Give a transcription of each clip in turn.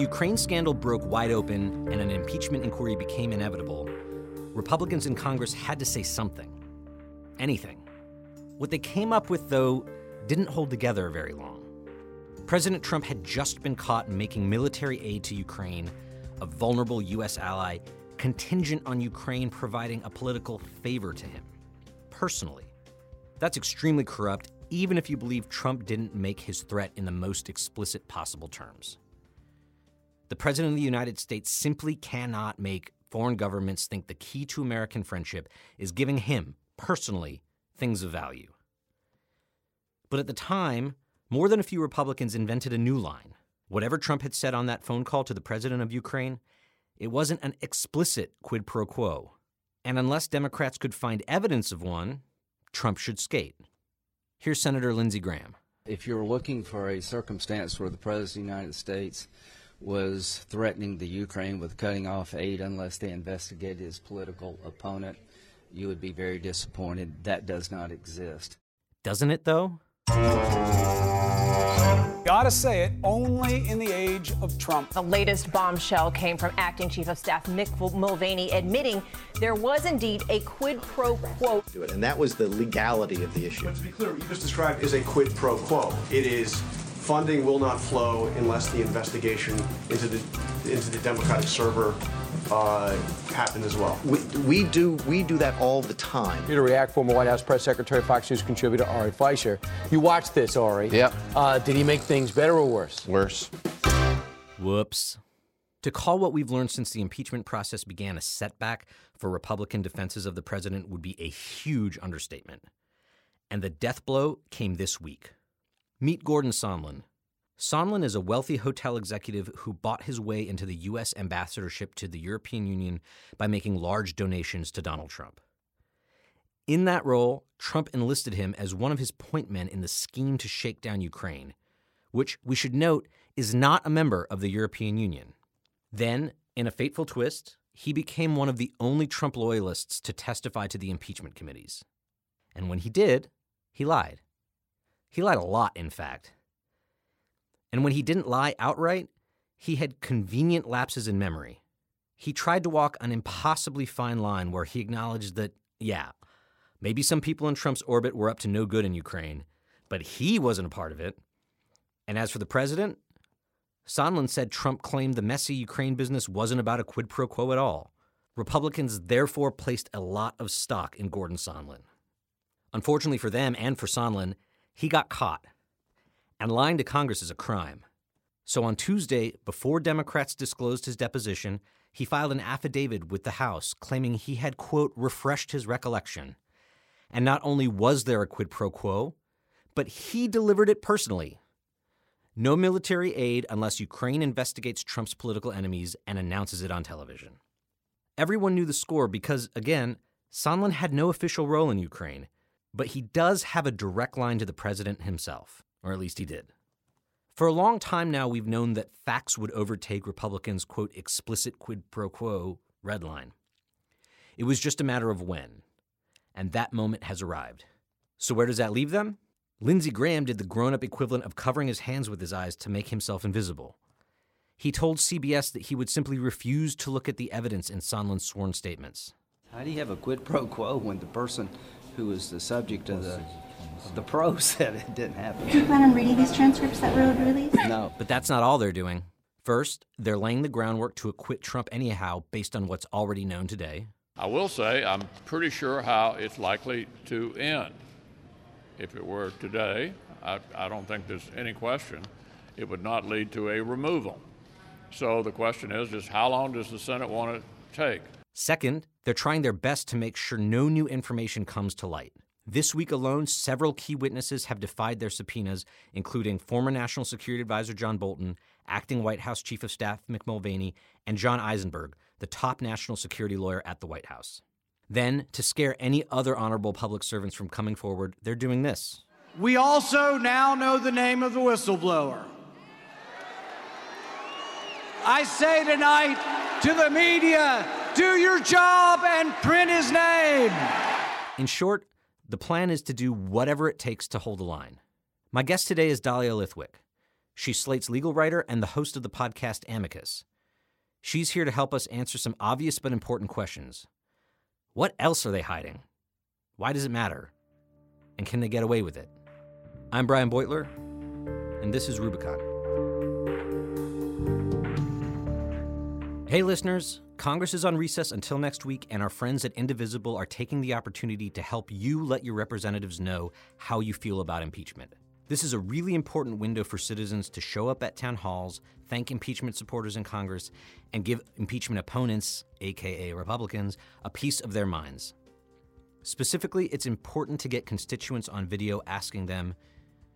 the Ukraine scandal broke wide open and an impeachment inquiry became inevitable, Republicans in Congress had to say something. Anything. What they came up with, though, didn't hold together very long. President Trump had just been caught making military aid to Ukraine, a vulnerable U.S. ally, contingent on Ukraine providing a political favor to him, personally. That's extremely corrupt, even if you believe Trump didn't make his threat in the most explicit possible terms. The President of the United States simply cannot make foreign governments think the key to American friendship is giving him, personally, things of value. But at the time, more than a few Republicans invented a new line. Whatever Trump had said on that phone call to the president of Ukraine, it wasn't an explicit quid pro quo. And unless Democrats could find evidence of one, Trump should skate. Here's Senator Lindsey Graham. If you're looking for a circumstance where the President of the United States was threatening the Ukraine with cutting off aid unless they investigated his political opponent, you would be very disappointed. That does not exist. Doesn't it, though? Gotta say it, only in the age of Trump. The latest bombshell came from Acting Chief of Staff Mick Mulvaney admitting there was indeed a quid pro quo. And that was the legality of the issue. But to be clear, what you just described is a quid pro quo. It is funding will not flow unless the investigation into the into the Democratic server uh, happened as well. We, we do we do that all the time. Here to react, former White House press secretary, Fox News contributor Ari Fleischer. You watched this, Ari. Yep. Uh, did he make things better or worse? Worse. Whoops. To call what we've learned since the impeachment process began a setback for Republican defenses of the president would be a huge understatement. And the death blow came this week. Meet Gordon Sondland. Sondland is a wealthy hotel executive who bought his way into the U.S. ambassadorship to the European Union by making large donations to Donald Trump. In that role, Trump enlisted him as one of his point men in the scheme to shake down Ukraine, which we should note is not a member of the European Union. Then, in a fateful twist, he became one of the only Trump loyalists to testify to the impeachment committees. And when he did, he lied. He lied a lot, in fact. And when he didn't lie outright, he had convenient lapses in memory. He tried to walk an impossibly fine line where he acknowledged that, yeah, maybe some people in Trump's orbit were up to no good in Ukraine, but he wasn't a part of it. And as for the president, Sondland said Trump claimed the messy Ukraine business wasn't about a quid pro quo at all. Republicans therefore placed a lot of stock in Gordon Sondland. Unfortunately for them and for Sondland, he got caught. And lying to Congress is a crime. So on Tuesday, before Democrats disclosed his deposition, he filed an affidavit with the House claiming he had, quote, refreshed his recollection. And not only was there a quid pro quo, but he delivered it personally. No military aid unless Ukraine investigates Trump's political enemies and announces it on television. Everyone knew the score because, again, Sondland had no official role in Ukraine, but he does have a direct line to the president himself, or at least he did. For a long time now, we've known that facts would overtake Republicans' quote, explicit quid pro quo red line. It was just a matter of when, and that moment has arrived. So, where does that leave them? Lindsey Graham did the grown up equivalent of covering his hands with his eyes to make himself invisible. He told CBS that he would simply refuse to look at the evidence in Sondland's sworn statements. How do you have a quid pro quo when the person who was the subject of the of the pro said it didn't happen? Do you plan on reading these transcripts that were released? No. But that's not all they're doing. First, they're laying the groundwork to acquit Trump anyhow based on what's already known today. I will say I'm pretty sure how it's likely to end. If it were today, I, I don't think there's any question it would not lead to a removal. So the question is, is how long does the Senate want to take? Second, they're trying their best to make sure no new information comes to light. This week alone, several key witnesses have defied their subpoenas, including former National Security Advisor John Bolton, acting White House Chief of Staff Mick Mulvaney, and John Eisenberg, the top national security lawyer at the White House. Then, to scare any other honorable public servants from coming forward, they're doing this. We also now know the name of the whistleblower. I say tonight to the media do your job and print his name. In short, the plan is to do whatever it takes to hold the line. My guest today is Dahlia Lithwick. She's Slate's legal writer and the host of the podcast Amicus. She's here to help us answer some obvious but important questions. What else are they hiding? Why does it matter? And can they get away with it? I'm Brian Beutler, and this is Rubicon. Hey, listeners. Congress is on recess until next week, and our friends at Indivisible are taking the opportunity to help you let your representatives know how you feel about impeachment. This is a really important window for citizens to show up at town halls, thank impeachment supporters in Congress, and give impeachment opponents, aka Republicans, a piece of their minds. Specifically, it's important to get constituents on video asking them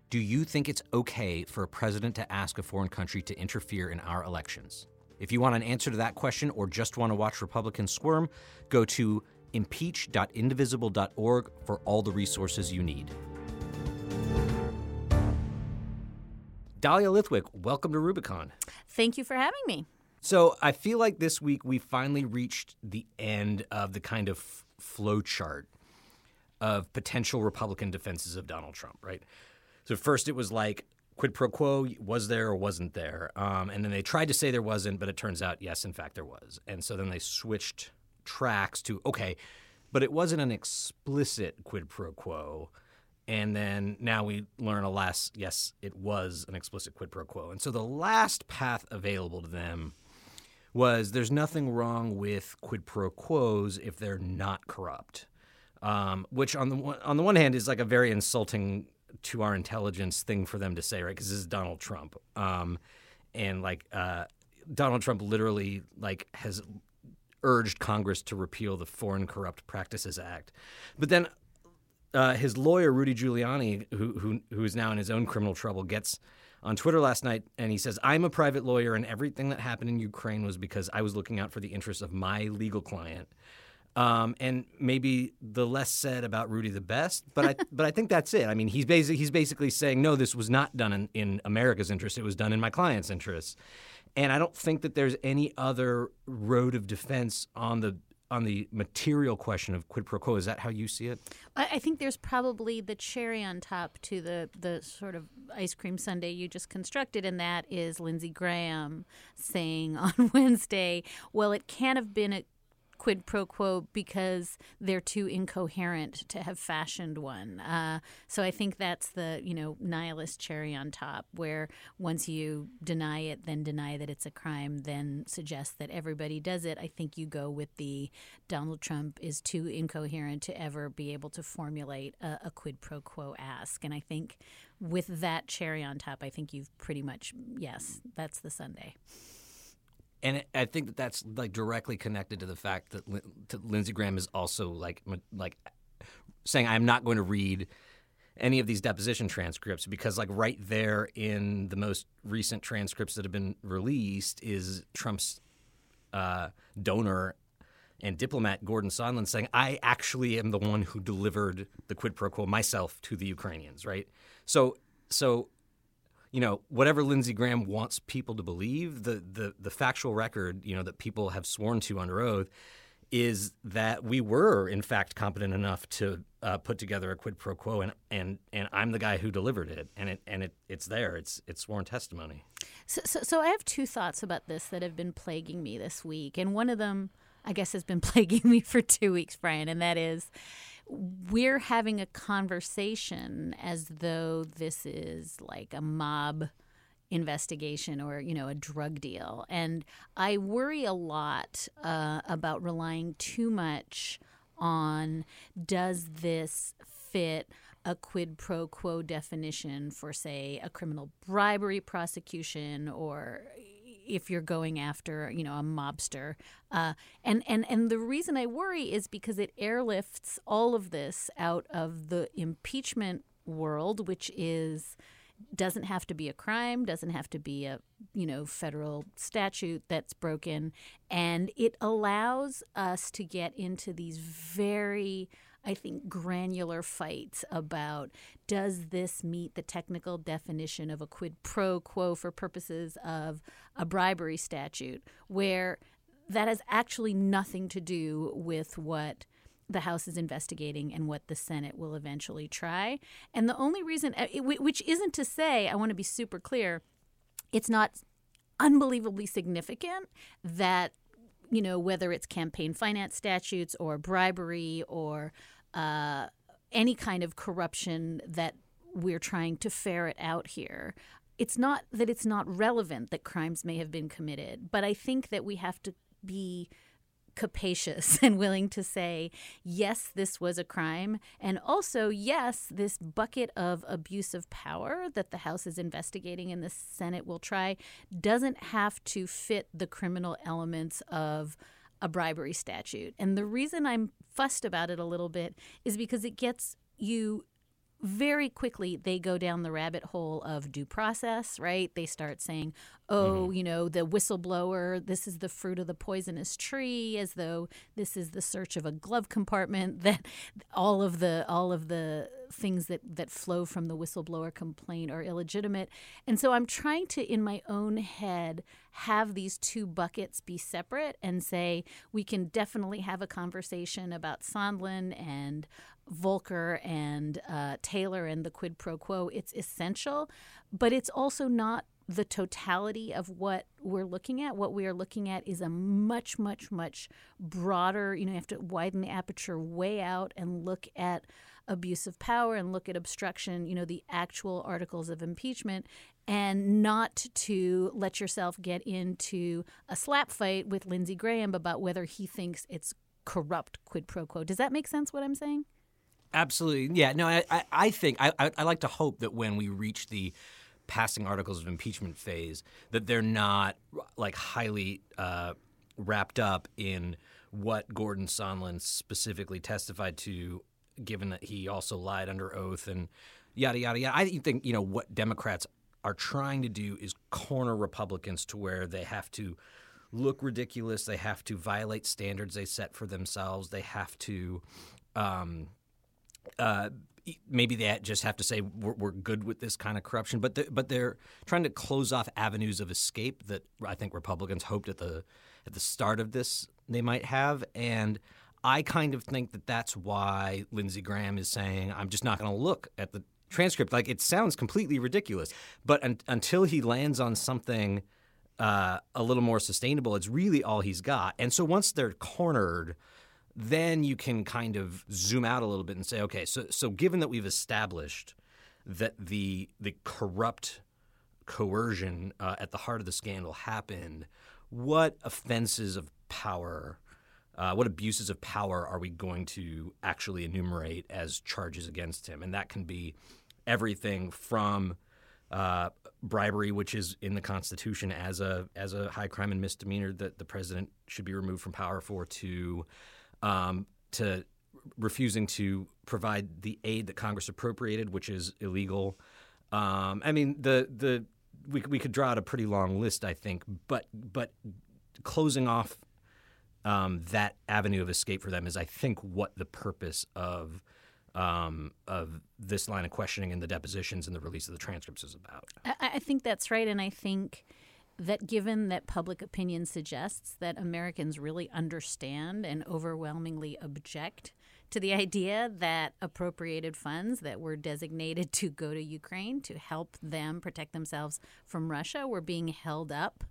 Do you think it's okay for a president to ask a foreign country to interfere in our elections? If you want an answer to that question or just want to watch Republicans squirm, go to impeach.indivisible.org for all the resources you need. Dahlia Lithwick, welcome to Rubicon. Thank you for having me. So I feel like this week we finally reached the end of the kind of flow chart of potential Republican defenses of Donald Trump, right? So first it was like quid pro quo was there or wasn't there, um, and then they tried to say there wasn't, but it turns out yes, in fact there was, and so then they switched tracks to okay, but it wasn't an explicit quid pro quo. And then now we learn, alas, yes, it was an explicit quid pro quo. And so the last path available to them was there's nothing wrong with quid pro quos if they're not corrupt, um, which on the on the one hand is like a very insulting to our intelligence thing for them to say, right? Because this is Donald Trump, um, and like uh, Donald Trump literally like has urged Congress to repeal the Foreign Corrupt Practices Act, but then uh, his lawyer Rudy Giuliani, who, who who is now in his own criminal trouble, gets on Twitter last night and he says, "I'm a private lawyer, and everything that happened in Ukraine was because I was looking out for the interests of my legal client." Um, and maybe the less said about Rudy, the best. But I, but I think that's it. I mean, he's basically he's basically saying, no, this was not done in, in America's interest. It was done in my client's interests. And I don't think that there's any other road of defense on the on the material question of quid pro quo. Is that how you see it? I think there's probably the cherry on top to the the sort of ice cream sundae you just constructed, and that is Lindsey Graham saying on Wednesday, "Well, it can't have been a quid pro quo because they're too incoherent to have fashioned one. Uh, so I think that's the you know nihilist cherry on top, where once you deny it, then deny that it's a crime, then suggest that everybody does it. I think you go with the Donald Trump is too incoherent to ever be able to formulate a, a quid pro quo ask, and I think with that cherry on top, I think you've pretty much yes, that's the sundae and I think that that's like directly connected to the fact that Lindsey Graham is also like like saying I'm not going to read any of these deposition transcripts because like right there in the most recent transcripts that have been released is Trump's uh, donor and diplomat Gordon Sondland saying I actually am the one who delivered the quid pro quo myself to the Ukrainians, right? So so you know, whatever Lindsey Graham wants people to believe, the, the, the factual record, you know, that people have sworn to under oath is that we were, in fact, competent enough to uh, put together a quid pro quo, and, and, and I'm the guy who delivered it, and it and it, it's there. It's it's sworn testimony. So, so, so I have two thoughts about this that have been plaguing me this week, and one of them, I guess, has been plaguing me for two weeks, Brian, and that is we're having a conversation as though this is like a mob investigation or you know a drug deal. And i worry a lot uh, about relying too much on does this fit a quid pro quo definition for say a criminal bribery prosecution or if you're going after you know a mobster. Uh, and and and the reason I worry is because it airlifts all of this out of the impeachment world which is doesn't have to be a crime doesn't have to be a you know federal statute that's broken. And it allows us to get into these very I think, granular fights about does this meet the technical definition of a quid pro quo for purposes of a bribery statute, where that has actually nothing to do with what the House is investigating and what the Senate will eventually try. And the only reason, uh, which isn't to say, I want to be super clear, it's not unbelievably significant that you know whether it's campaign finance statutes or bribery or any kind of corruption that we're trying to ferret out here. It's not that it's not relevant that crimes may have been committed, but I think that we have to be capacious and willing to say, yes, this was a crime. And also, yes, this bucket of abuse of power that the House is investigating and the Senate will try doesn't have to fit the criminal elements of a bribery statute. And the reason I'm fussed about it a little bit is because it gets you very quickly they go down the rabbit hole of due process, right? They start saying, oh, mm-hmm. you know, the whistleblower, this is the fruit of the poisonous tree, as though this is the search of a glove compartment, that all of the all of the things that, that flow from the whistleblower complaint are illegitimate. And so I'm trying to, in my own head, have these two buckets be separate and say we can definitely have a conversation about Sondland and Volker and uh, Taylor and the quid pro quo. It's essential, but it's also not the totality of what we're looking at. What we are looking at is a much, much, much broader, you know, you have to widen the aperture way out and look at abuse of power and look at obstruction, you know, the actual articles of impeachment, and not to let yourself get into a slap fight with Lindsey Graham about whether he thinks it's corrupt quid pro quo. Does that make sense what I'm saying? Absolutely. Yeah. No, I, I think I, I, like to hope that when we reach the passing articles of impeachment phase, that they're not like highly uh, wrapped up in what Gordon Sondland specifically testified to, given that he also lied under oath and yada yada yada. I think you know what Democrats are trying to do is corner Republicans to where they have to look ridiculous. They have to violate standards they set for themselves. They have to. Um, uh, maybe they just have to say we're, we're, good with this kind of corruption, but but they're trying to close off avenues of escape that I think Republicans hoped at the at the start of this they might have, and I kind of think that that's why Lindsey Graham is saying I'm just not going to look at the transcript. Like it sounds completely ridiculous, but un- until he lands on something. Uh, a little more sustainable. It's really all he's got. And so once they're cornered, then you can kind of zoom out a little bit and say, okay, so so given that we've established that the the corrupt coercion uh, at the heart of the scandal happened, what offenses of power, uh, what abuses of power are we going to actually enumerate as charges against him? And that can be everything from uh, bribery, which is in the Constitution as a as a high crime and misdemeanor that the president should be removed from power for, to um, to refusing to provide the aid that Congress appropriated, which is illegal. Um, I mean, the the we we could draw out a pretty long list, I think, but but closing off um, that avenue of escape for them is, I think, what the purpose of um, of this line of questioning and the depositions and the release of the transcripts is about. I, I think that's right, and I think that given that public opinion suggests that Americans really understand and overwhelmingly object to the idea that appropriated funds that were designated to go to Ukraine to help them protect themselves from Russia were being held up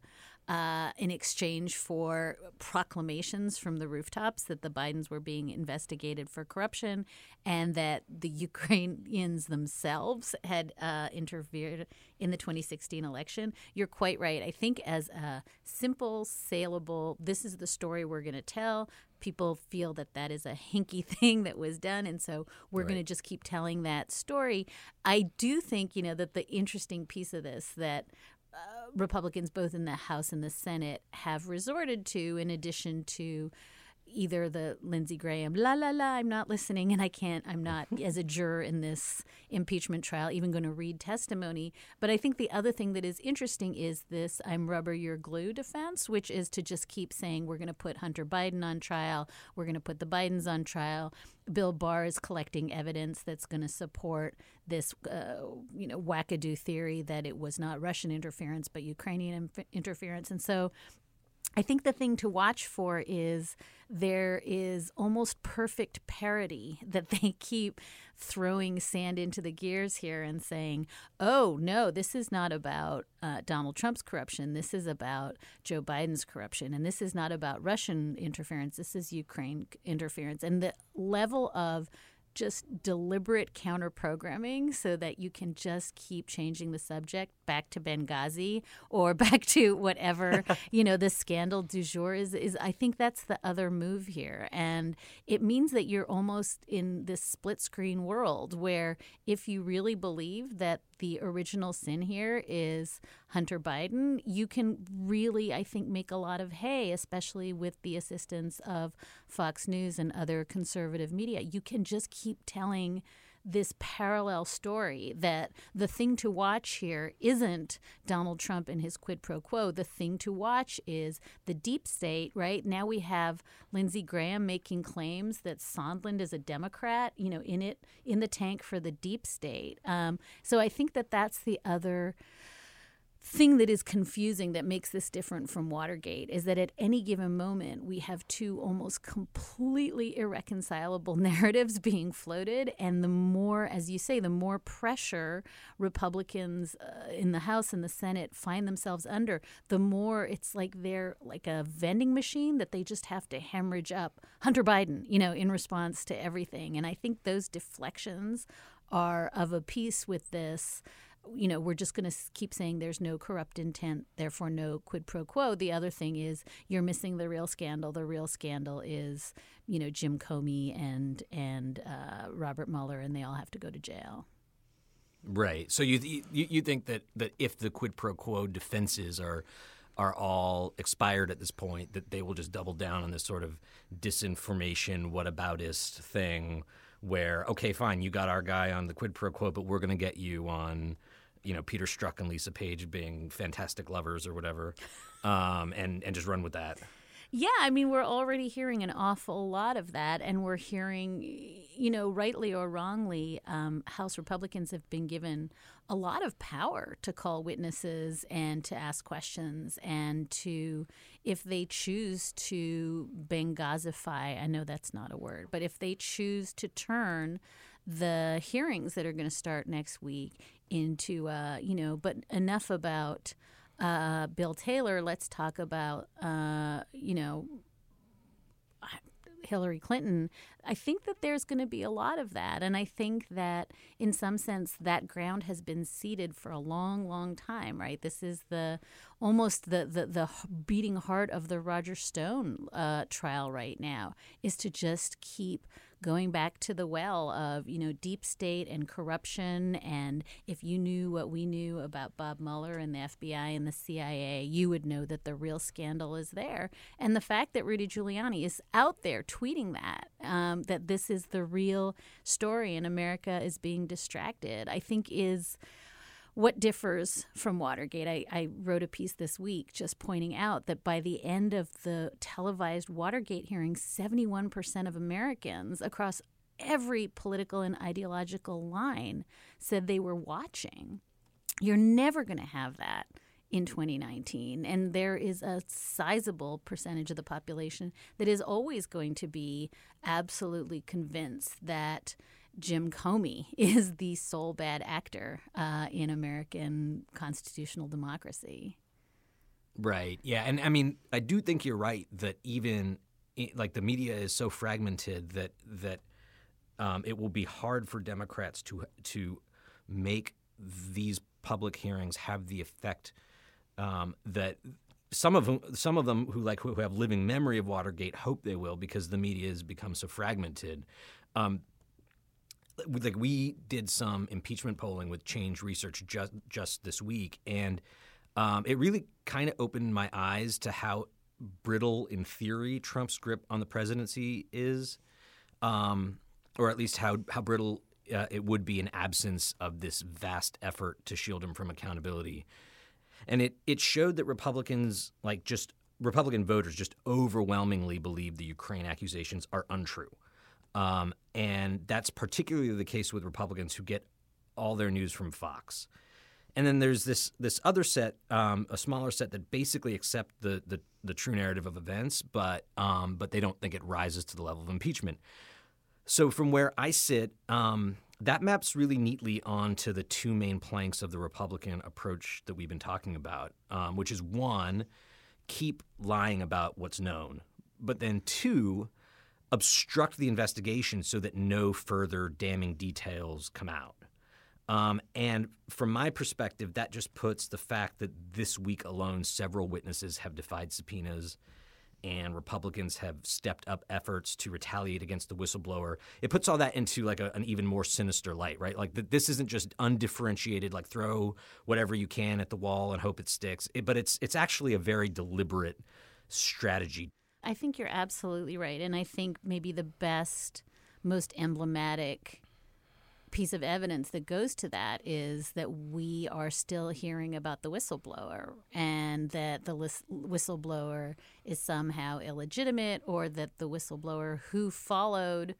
uh, in exchange for proclamations from the rooftops that the Bidens were being investigated for corruption and that the Ukrainians themselves had uh, interfered in the 2016 election. You're quite right. I think, as a simple, saleable, this is the story we're going to tell, people feel that that is a hinky thing that was done and so we're right. going to just keep telling that story i do think you know that the interesting piece of this that Republicans, both in the House and the Senate, have resorted to, in addition to either the Lindsey Graham, la la la, I'm not listening and I can't, I'm not as a juror in this impeachment trial even going to read testimony. But I think the other thing that is interesting is this I'm rubber, you're glue defense, which is to just keep saying we're going to put Hunter Biden on trial, we're going to put the Bidens on trial. Bill Barr is collecting evidence that's going to support this, uh, you know, wackadoo theory that it was not Russian interference but Ukrainian interference. And so I think the thing to watch for is there is almost perfect parity that they keep throwing sand into the gears here and saying, oh, no, this is not about uh, Donald Trump's corruption. This is about Joe Biden's corruption. And this is not about Russian interference. This is Ukraine interference. And the level of just deliberate counter programming so that you can just keep changing the subject back to Benghazi or back to whatever, you know, the scandal du jour is, is I think that's the other move here. And it means that you're almost in this split screen world where if you really believe that the original sin here is Hunter Biden, you can really, I think, make a lot of hay, especially with the assistance of Fox News and other conservative media. You can just keep telling this parallel story that the thing to watch here isn't Donald Trump and his quid pro quo. The thing to watch is the deep state, right? Now we have Lindsey Graham making claims that Sondland is a Democrat, you know, in it, in the tank for the deep state. Um, so I think that that's the other thing that is confusing that makes this different from Watergate is that at any given moment we have two almost completely irreconcilable narratives being floated. And the more as you say the more pressure Republicans uh, in the House and the Senate find themselves under the more it's like they're like a vending machine that they just have to hemorrhage up Hunter Biden you know in response to everything. And I think those deflections are of a piece with this you know, we're just going to keep saying there's no corrupt intent, therefore no quid pro quo. The other thing is you're missing the real scandal. The real scandal is, you know, Jim Comey and and uh, Robert Mueller, and they all have to go to jail. Right. So you you, you think that, that if the quid pro quo defenses are are all expired at this point, that they will just double down on this sort of disinformation, whataboutist thing, where okay, fine, you got our guy on the quid pro quo, but we're going to get you on you know Peter Strzok and Lisa Page being fantastic lovers or whatever, um, and and just run with that. Yeah, I mean, we're already hearing an awful lot of that, and we're hearing, you know, rightly or wrongly, um, House Republicans have been given a lot of power to call witnesses and to ask questions, and to, if they choose to Benghazify, I know that's not a word, but if they choose to turn the hearings that are going to start next week into, uh, you know, but enough about uh, Bill Taylor. Let's talk about, uh, you know, Hillary Clinton. I think that there's going to be a lot of that. And I think that in some sense, that ground has been seeded for a long, long time, right? This is the almost the, the, the beating heart of the Roger Stone uh, trial right now is to just keep going back to the well of you know deep state and corruption. And if you knew what we knew about Bob Mueller and the FBI and the CIA you would know that the real scandal is there. And the fact that Rudy Giuliani is out there tweeting that um, that this is the real story and America is being distracted I think is what differs from Watergate? I, I, wrote a piece this week just pointing out that by the end of the televised Watergate hearings, 71% of Americans across every political and ideological line said they were watching. You're never going to have that in 2019. And there is a sizable percentage of the population that is always going to be absolutely convinced that Jim Comey is the sole bad actor uh, in American constitutional democracy. Right. Yeah. And I mean, I do think you're right that even like the media is so fragmented that that um, it will be hard for Democrats to to make these public hearings have the effect um, that some of them, some of them who like who have living memory of Watergate hope they will because the media has become so fragmented. Um, like we did some impeachment polling with Change Research just just this week, and um, it really kind of opened my eyes to how brittle, in theory, Trump's grip on the presidency is, um, or at least how how brittle uh, it would be in absence of this vast effort to shield him from accountability. And it it showed that Republicans, like just Republican voters, just overwhelmingly believe the Ukraine accusations are untrue. Um, and that's particularly the case with Republicans who get all their news from Fox. and then there's this this other set, um, a smaller set that basically accept the the, the true narrative of events, but um, but they don't think it rises to the level of impeachment. So from where I sit, um, that maps really neatly onto the two main planks of the Republican approach that we've been talking about, um, which is one, keep lying about what's known, but then two, obstruct the investigation so that no further damning details come out. Um, and from my perspective, that just puts the fact that this week alone, several witnesses have defied subpoenas and Republicans have stepped up efforts to retaliate against the whistleblower. It puts all that into like a, an even more sinister light, right? Like th- this isn't just undifferentiated, like throw whatever you can at the wall and hope it sticks. It, but it's it's actually a very deliberate strategy. I think you're absolutely right, and I think maybe the best, most emblematic piece of evidence that goes to that is that we are still hearing about the whistleblower and that the whistleblower is somehow illegitimate or that the whistleblower who followed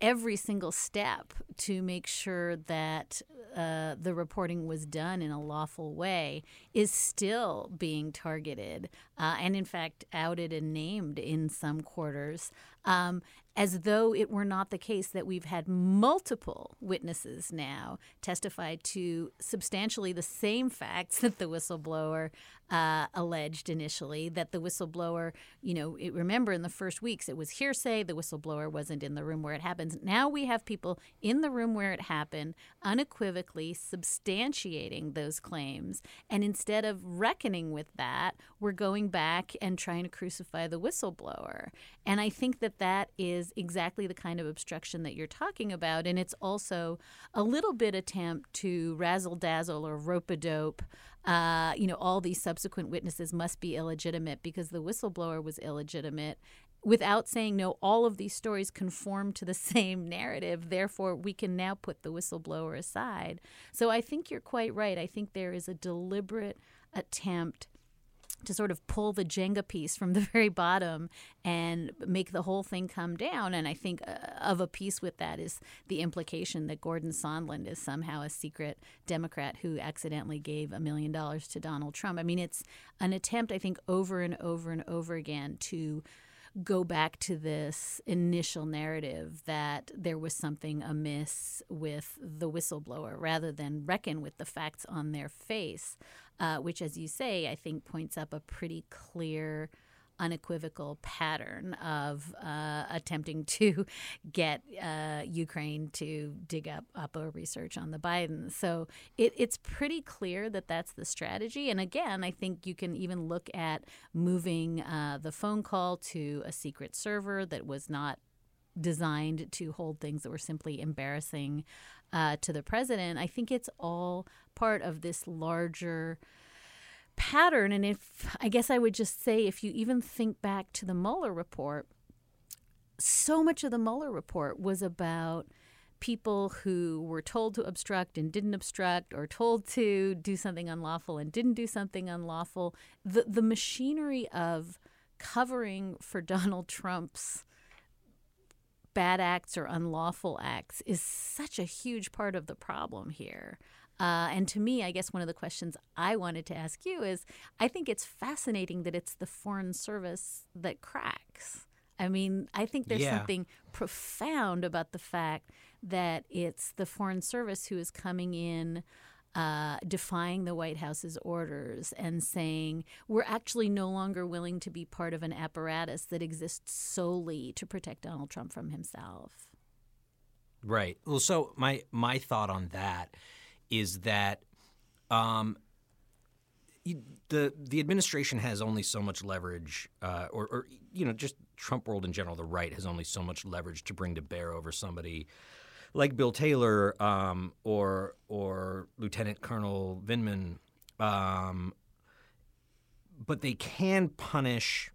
every single step to make sure that uh, the reporting was done in a lawful way is still being targeted uh, and, in fact, outed and named in some quarters. Um, as though it were not the case that we've had multiple witnesses now testify to substantially the same facts that the whistleblower uh, alleged initially. That the whistleblower, you know, it, remember in the first weeks it was hearsay, the whistleblower wasn't in the room where it happens. Now we have people in the room where it happened, unequivocally substantiating those claims. And instead of reckoning with that, we're going back and trying to crucify the whistleblower. And I think that that is exactly the kind of obstruction that you're talking about. And it's also a little bit attempt to razzle dazzle or rope a dope. Uh, you know, all these subsequent witnesses must be illegitimate because the whistleblower was illegitimate without saying no all of these stories conform to the same narrative therefore we can now put the whistleblower aside so i think you're quite right i think there is a deliberate attempt to sort of pull the Jenga piece from the very bottom and make the whole thing come down. And I think uh, of a piece with that is the implication that Gordon Sondland is somehow a secret Democrat who accidentally gave a million dollars to Donald Trump. I mean, it's an attempt, I think, over and over and over again to go back to this initial narrative that there was something amiss with the whistleblower rather than reckon with the facts on their face, uh, which, as you say, I think points up a pretty clear unequivocal pattern of uh, attempting to get uh, Ukraine to dig up a research on the Biden. So it, it's pretty clear that that's the strategy. And again, I think you can even look at moving uh, the phone call to a secret server that was not designed to hold things that were simply embarrassing uh, to the president. I think it's all part of this larger pattern. And if I guess I would just say, if you even think back to the Mueller report, so much of the Mueller report was about people who were told to obstruct and didn't obstruct, or told to do something unlawful and didn't do something unlawful. The the machinery of covering for Donald Trump's bad acts or unlawful acts is such a huge part of the problem here. Uh, and to me, I guess one of the questions I wanted to ask you is I think it's fascinating that it's the Foreign Service that cracks. I mean, I think there's yeah. something profound about the fact that it's the Foreign Service who is coming in. Uh, defying the White House's orders and saying we're actually no longer willing to be part of an apparatus that exists solely to protect Donald Trump from himself. Right. Well, so my my thought on that is that um, the the administration has only so much leverage, uh, or, or, you know, just Trump world in general, the right has only so much leverage to bring to bear over somebody like Bill Taylor um, or or Lieutenant Colonel Vindman. Um, but they can punish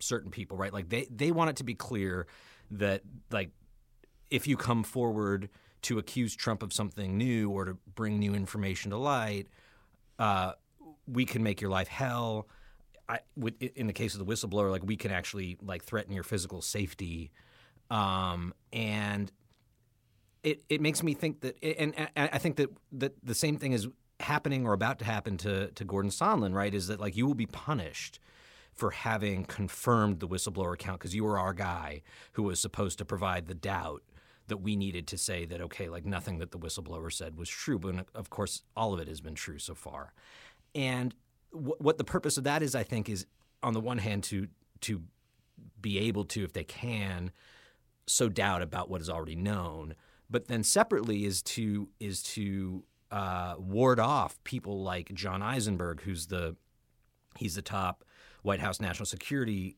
certain people, right? Like they they want it to be clear that like if you come forward to accuse Trump of something new or to bring new information to light, uh, we can make your life hell. I, in the case of the whistleblower, like we can actually like threaten your physical safety, um, and it it makes me think that, and, and I think that that the same thing is happening or about to happen to to Gordon Sondland, right? Is that like you will be punished for having confirmed the whistleblower account because you were our guy who was supposed to provide the doubt that we needed to say that okay, like nothing that the whistleblower said was true, but of course all of it has been true so far. And w- what the purpose of that is, I think, is on the one hand to to be able to, if they can, sow doubt about what is already known, but then separately is to is to uh, ward off people like John Eisenberg, who's the he's the top White House national security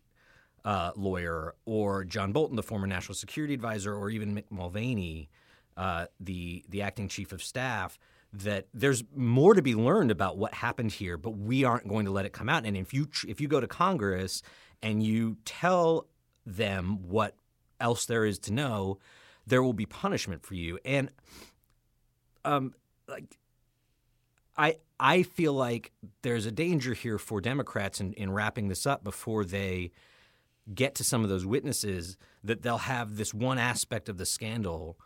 uh, lawyer, or John Bolton, the former national security advisor, or even Mick Mulvaney, uh, the the acting chief of staff. That there's more to be learned about what happened here, but we aren't going to let it come out. And if you if you go to Congress and you tell them what else there is to know, there will be punishment for you. And um, like I I feel like there's a danger here for Democrats in, in wrapping this up before they get to some of those witnesses that they'll have this one aspect of the scandal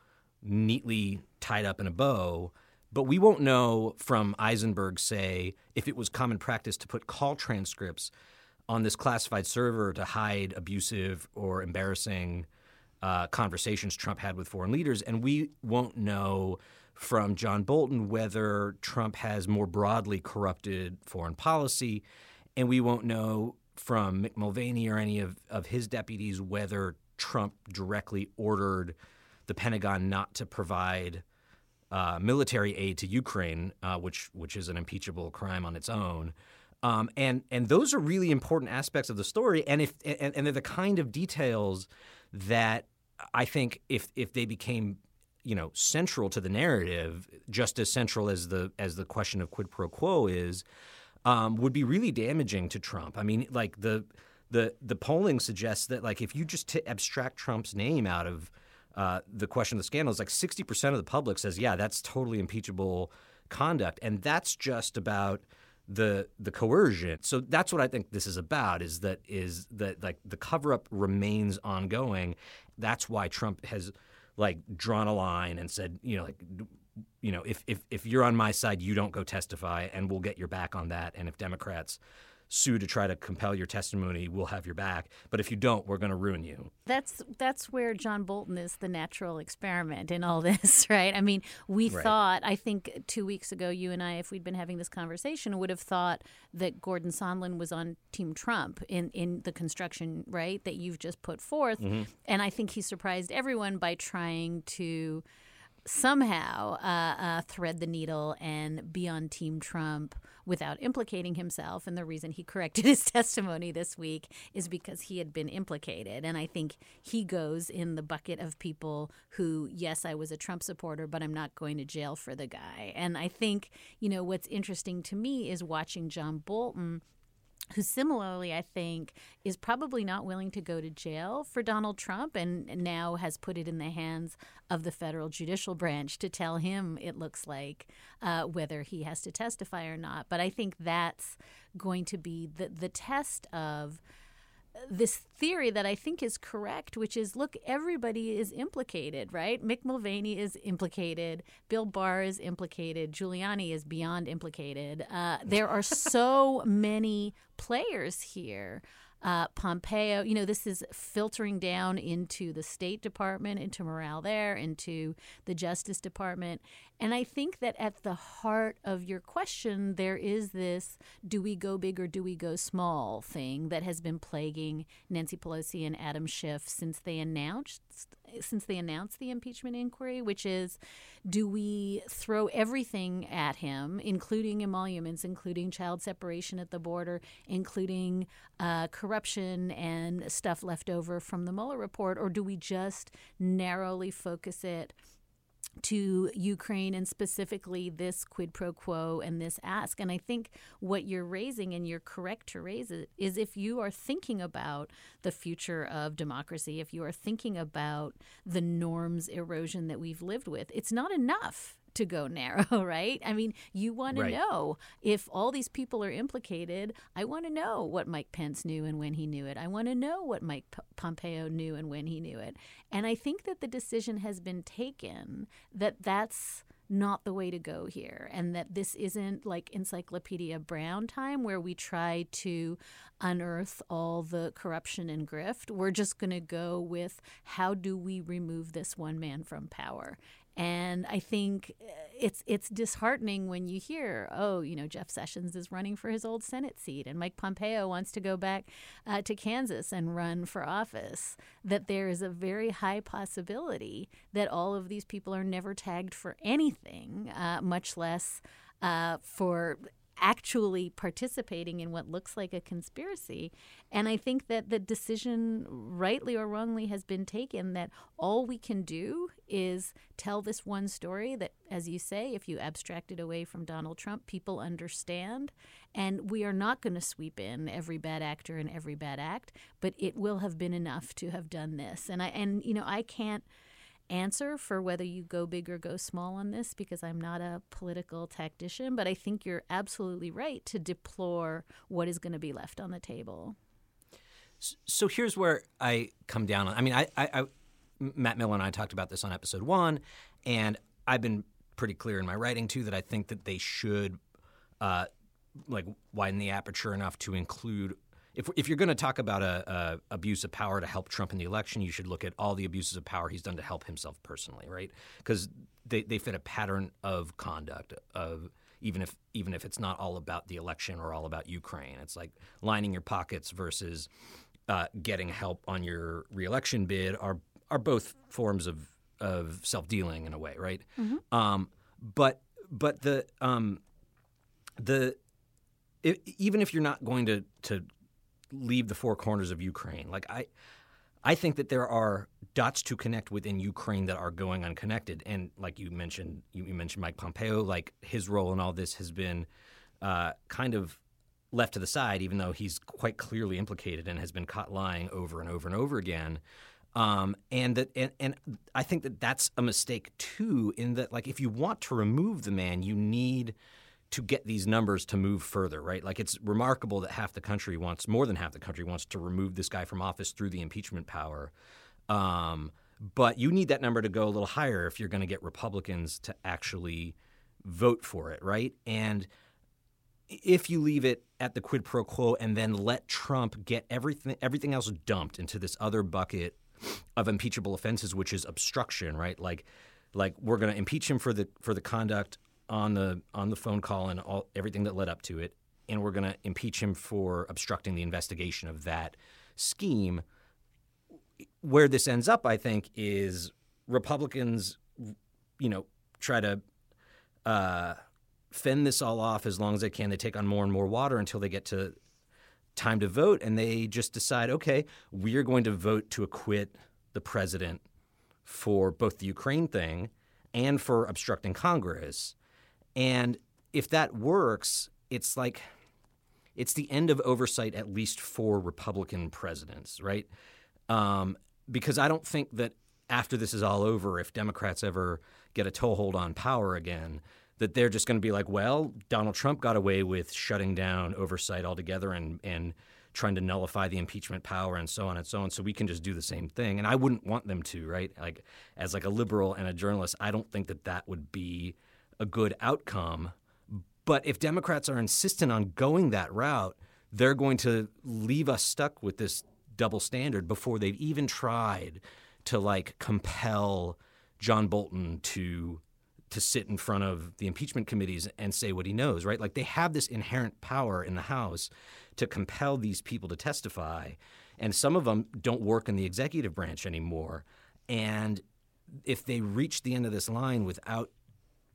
neatly tied up in a bow. But we won't know from Eisenberg, say, if it was common practice to put call transcripts on this classified server to hide abusive or embarrassing uh, conversations Trump had with foreign leaders. And we won't know from John Bolton whether Trump has more broadly corrupted foreign policy. And we won't know from Mick Mulvaney or any of, of his deputies whether Trump directly ordered the Pentagon not to provide uh, military aid to Ukraine, uh, which which is an impeachable crime on its own. Um, and and those are really important aspects of the story. And if and, and they're the kind of details that I think if if they became you know central to the narrative, just as central as the as the question of quid pro quo is, um, would be really damaging to Trump. I mean, like the the the polling suggests that like if you just t- abstract Trump's name out of uh, the question of the scandals, like sixty percent of the public says, yeah, that's totally impeachable conduct, and that's just about the the coercion. So that's what I think this is about is that is that like the cover up remains ongoing. That's why Trump has like drawn a line and said, you know, like you know, if if if you're on my side, you don't go testify and we'll get your back on that. And if Democrats sue to try to compel your testimony, we'll have your back. But if you don't, we're going to ruin you. That's that's where John Bolton is the natural experiment in all this, right? I mean, we right. thought, I think 2 weeks ago you and I if we'd been having this conversation would have thought that Gordon Sondland was on team Trump in in the construction, right, that you've just put forth. Mm-hmm. And I think he surprised everyone by trying to somehow uh, uh, thread the needle and be on Team Trump without implicating himself. And the reason he corrected his testimony this week is because he had been implicated. And I think he goes in the bucket of people who, yes, I was a Trump supporter, but I'm not going to jail for the guy. And I think, you know, what's interesting to me is watching John Bolton who similarly, I think, is probably not willing to go to jail for Donald Trump and now has put it in the hands of the federal judicial branch to tell him, it looks like, uh, whether he has to testify or not. But I think that's going to be the, the test of this theory that I think is correct, which is look, everybody is implicated, right? Mick Mulvaney is implicated, Bill Barr is implicated, Giuliani is beyond implicated. Uh, there are so many players here uh, Pompeo. You know, this is filtering down into the State Department, into morale there, into the Justice Department. And I think that at the heart of your question, there is this do we go big or do we go small thing that has been plaguing Nancy Pelosi and Adam Schiff since they announced since they announced the impeachment inquiry, which is do we throw everything at him, including emoluments, including child separation at the border, including uh, corruption and stuff left over from the Mueller report, or do we just narrowly focus it? To Ukraine and specifically this quid pro quo and this ask. And I think what you're raising, and you're correct to raise it, is if you are thinking about the future of democracy, if you are thinking about the norms erosion that we've lived with, it's not enough to go narrow, right? I mean, you want right. to know if all these people are implicated. I want to know what Mike Pence knew and when he knew it. I want to know what Mike P- Pompeo knew and when he knew it. And I think that the decision has been taken that that's not the way to go here, and that this isn't like Encyclopedia Brown time where we try to unearth all the corruption and grift. We're just going to go with how do we remove this one man from power? And I think uh, it's it's disheartening when you hear, oh, you know, Jeff Sessions is running for his old Senate seat, and Mike Pompeo wants to go back uh, to Kansas and run for office. That there is a very high possibility that all of these people are never tagged for anything, uh, much less uh, for actually participating in what looks like a conspiracy. And I think that the decision, rightly or wrongly, has been taken that all we can do is tell this one story that, as you say, if you abstract it away from Donald Trump, people understand. And we are not going to sweep in every bad actor and every bad act, but it will have been enough to have done this. And I and you know, I can't answer for whether you go big or go small on this because I'm not a political tactician, but I think you're absolutely right to deplore what is going to be left on the table. So here's where I come down on. I mean, I, I, I Matt Miller and I talked about this on episode one, and I've been pretty clear in my writing too that I think that they should uh, like widen the aperture enough to include if, if you're going to talk about a, a, abuse of power to help Trump in the election, you should look at all the abuses of power he's done to help himself personally, right? Because they, they fit a pattern of conduct of even if even if it's not all about the election or all about Ukraine. It's like lining your pockets versus uh, getting help on your reelection bid are are both forms of of self dealing in a way, right? Mm-hmm. Um, but but the um, the it, even if you're not going to to leave the four corners of Ukraine. Like I, I think that there are dots to connect within Ukraine that are going unconnected. And like you mentioned, you, you mentioned Mike Pompeo. Like his role in all this has been uh, kind of left to the side, even though he's quite clearly implicated and has been caught lying over and over and over again. Um, and that, and, and I think that that's a mistake too. In that, like, if you want to remove the man, you need to get these numbers to move further, right? Like it's remarkable that half the country wants, more than half the country wants to remove this guy from office through the impeachment power. Um, but you need that number to go a little higher if you're going to get Republicans to actually vote for it, right? And if you leave it at the quid pro quo and then let Trump get everything everything else dumped into this other bucket of impeachable offenses, which is obstruction, right? Like like we're going to impeach him for the for the conduct on the on the phone call and all everything that led up to it, and we're going to impeach him for obstructing the investigation of that scheme. Where this ends up, I think, is Republicans, you know, try to uh, fend this all off as long as they can. They take on more and more water until they get to time to vote, and they just decide, okay, we are going to vote to acquit the president for both the Ukraine thing and for obstructing Congress. And if that works, it's like it's the end of oversight, at least for Republican presidents, right? Um, because I don't think that after this is all over, if Democrats ever get a toehold on power again, that they're just going to be like, well, Donald Trump got away with shutting down oversight altogether and and trying to nullify the impeachment power and so on and so on. So we can just do the same thing. And I wouldn't want them to, right? Like as like a liberal and a journalist, I don't think that that would be a good outcome. But if Democrats are insistent on going that route, they're going to leave us stuck with this double standard before they've even tried to like compel John Bolton to to sit in front of the impeachment committees and say what he knows, right? Like they have this inherent power in the House to compel these people to testify, and some of them don't work in the executive branch anymore. And if they reach the end of this line without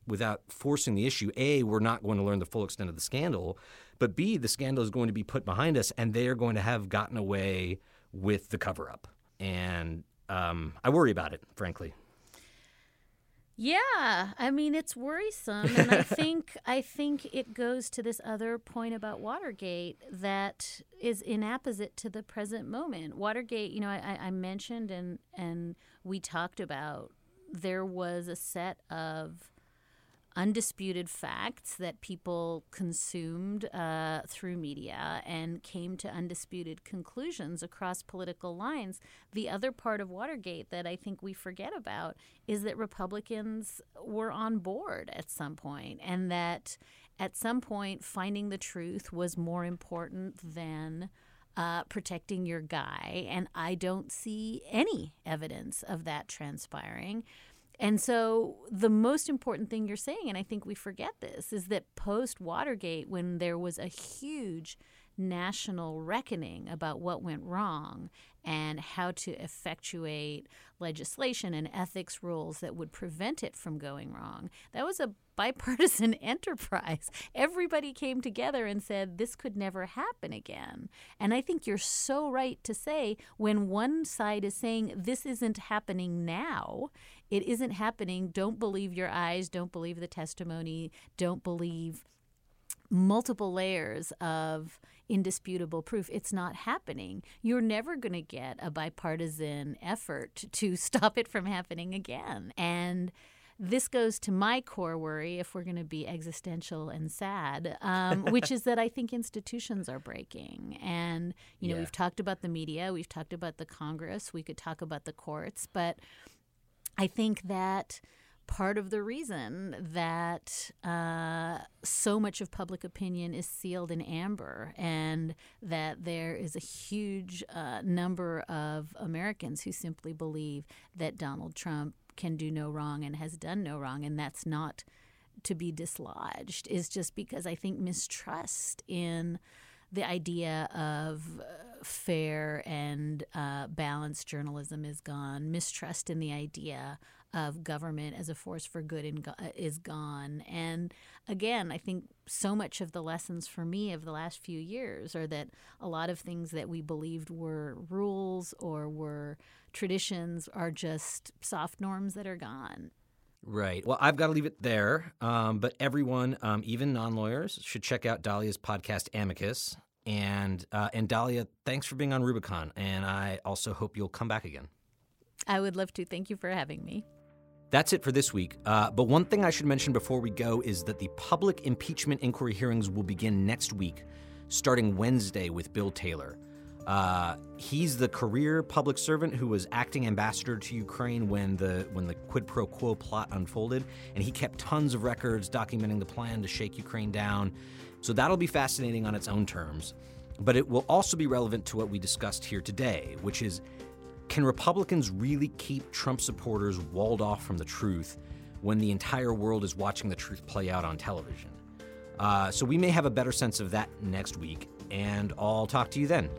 without forcing the issue, A, we're not going to learn the full extent of the scandal, but B, the scandal is going to be put behind us and they are going to have gotten away with the cover up. And um, I worry about it, frankly. Yeah, I mean it's worrisome, and I think I think it goes to this other point about Watergate that is inapposite to the present moment. Watergate, you know, I, I mentioned and and we talked about there was a set of undisputed facts that people consumed uh, through media and came to undisputed conclusions across political lines. The other part of Watergate that I think we forget about is that Republicans were on board at some point, and that at some point finding the truth was more important than. Uh, protecting your guy, and I don't see any evidence of that transpiring. And so, the most important thing you're saying, and I think we forget this, is that post Watergate, when there was a huge national reckoning about what went wrong and how to effectuate legislation and ethics rules that would prevent it from going wrong. That was a bipartisan enterprise. Everybody came together and said this could never happen again. And I think you're so right to say when one side is saying this isn't happening now, it isn't happening. Don't believe your eyes, don't believe the testimony, don't believe multiple layers of indisputable proof. It's not happening. You're never going to get a bipartisan effort to stop it from happening again. And this goes to my core worry, if we're going to be existential and sad, um, which is that I think institutions are breaking. And, you know, Yeah. we've talked about the media, we've talked about the Congress, we could talk about the courts, but I think that part of the reason that uh, so much of public opinion is sealed in amber and that there is a huge uh, number of Americans who simply believe that Donald Trump can do no wrong and has done no wrong, and that's not to be dislodged, is just because I think mistrust in the idea of uh, fair and uh, balanced journalism is gone. Mistrust in the idea of government as a force for good uh, is gone. And again, I think so much of the lessons for me of the last few years are that a lot of things that we believed were rules or were traditions are just soft norms that are gone. Right. Well, I've got to leave it there. Um, but everyone, um, even non lawyers, should check out Dahlia's podcast, Amicus. And uh, and Dahlia, thanks for being on Rubicon. And I also hope you'll come back again. I would love to. Thank you for having me. That's it for this week. Uh, but one thing I should mention before we go is that the public impeachment inquiry hearings will begin next week, starting Wednesday with Bill Taylor. Uh, he's the career public servant who was acting ambassador to Ukraine when the when the quid pro quo plot unfolded, and he kept tons of records documenting the plan to shake Ukraine down. So that'll be fascinating on its own terms. But it will also be relevant to what we discussed here today, which is can Republicans really keep Trump supporters walled off from the truth when the entire world is watching the truth play out on television? Uh, so we may have a better sense of that next week, and I'll talk to you then.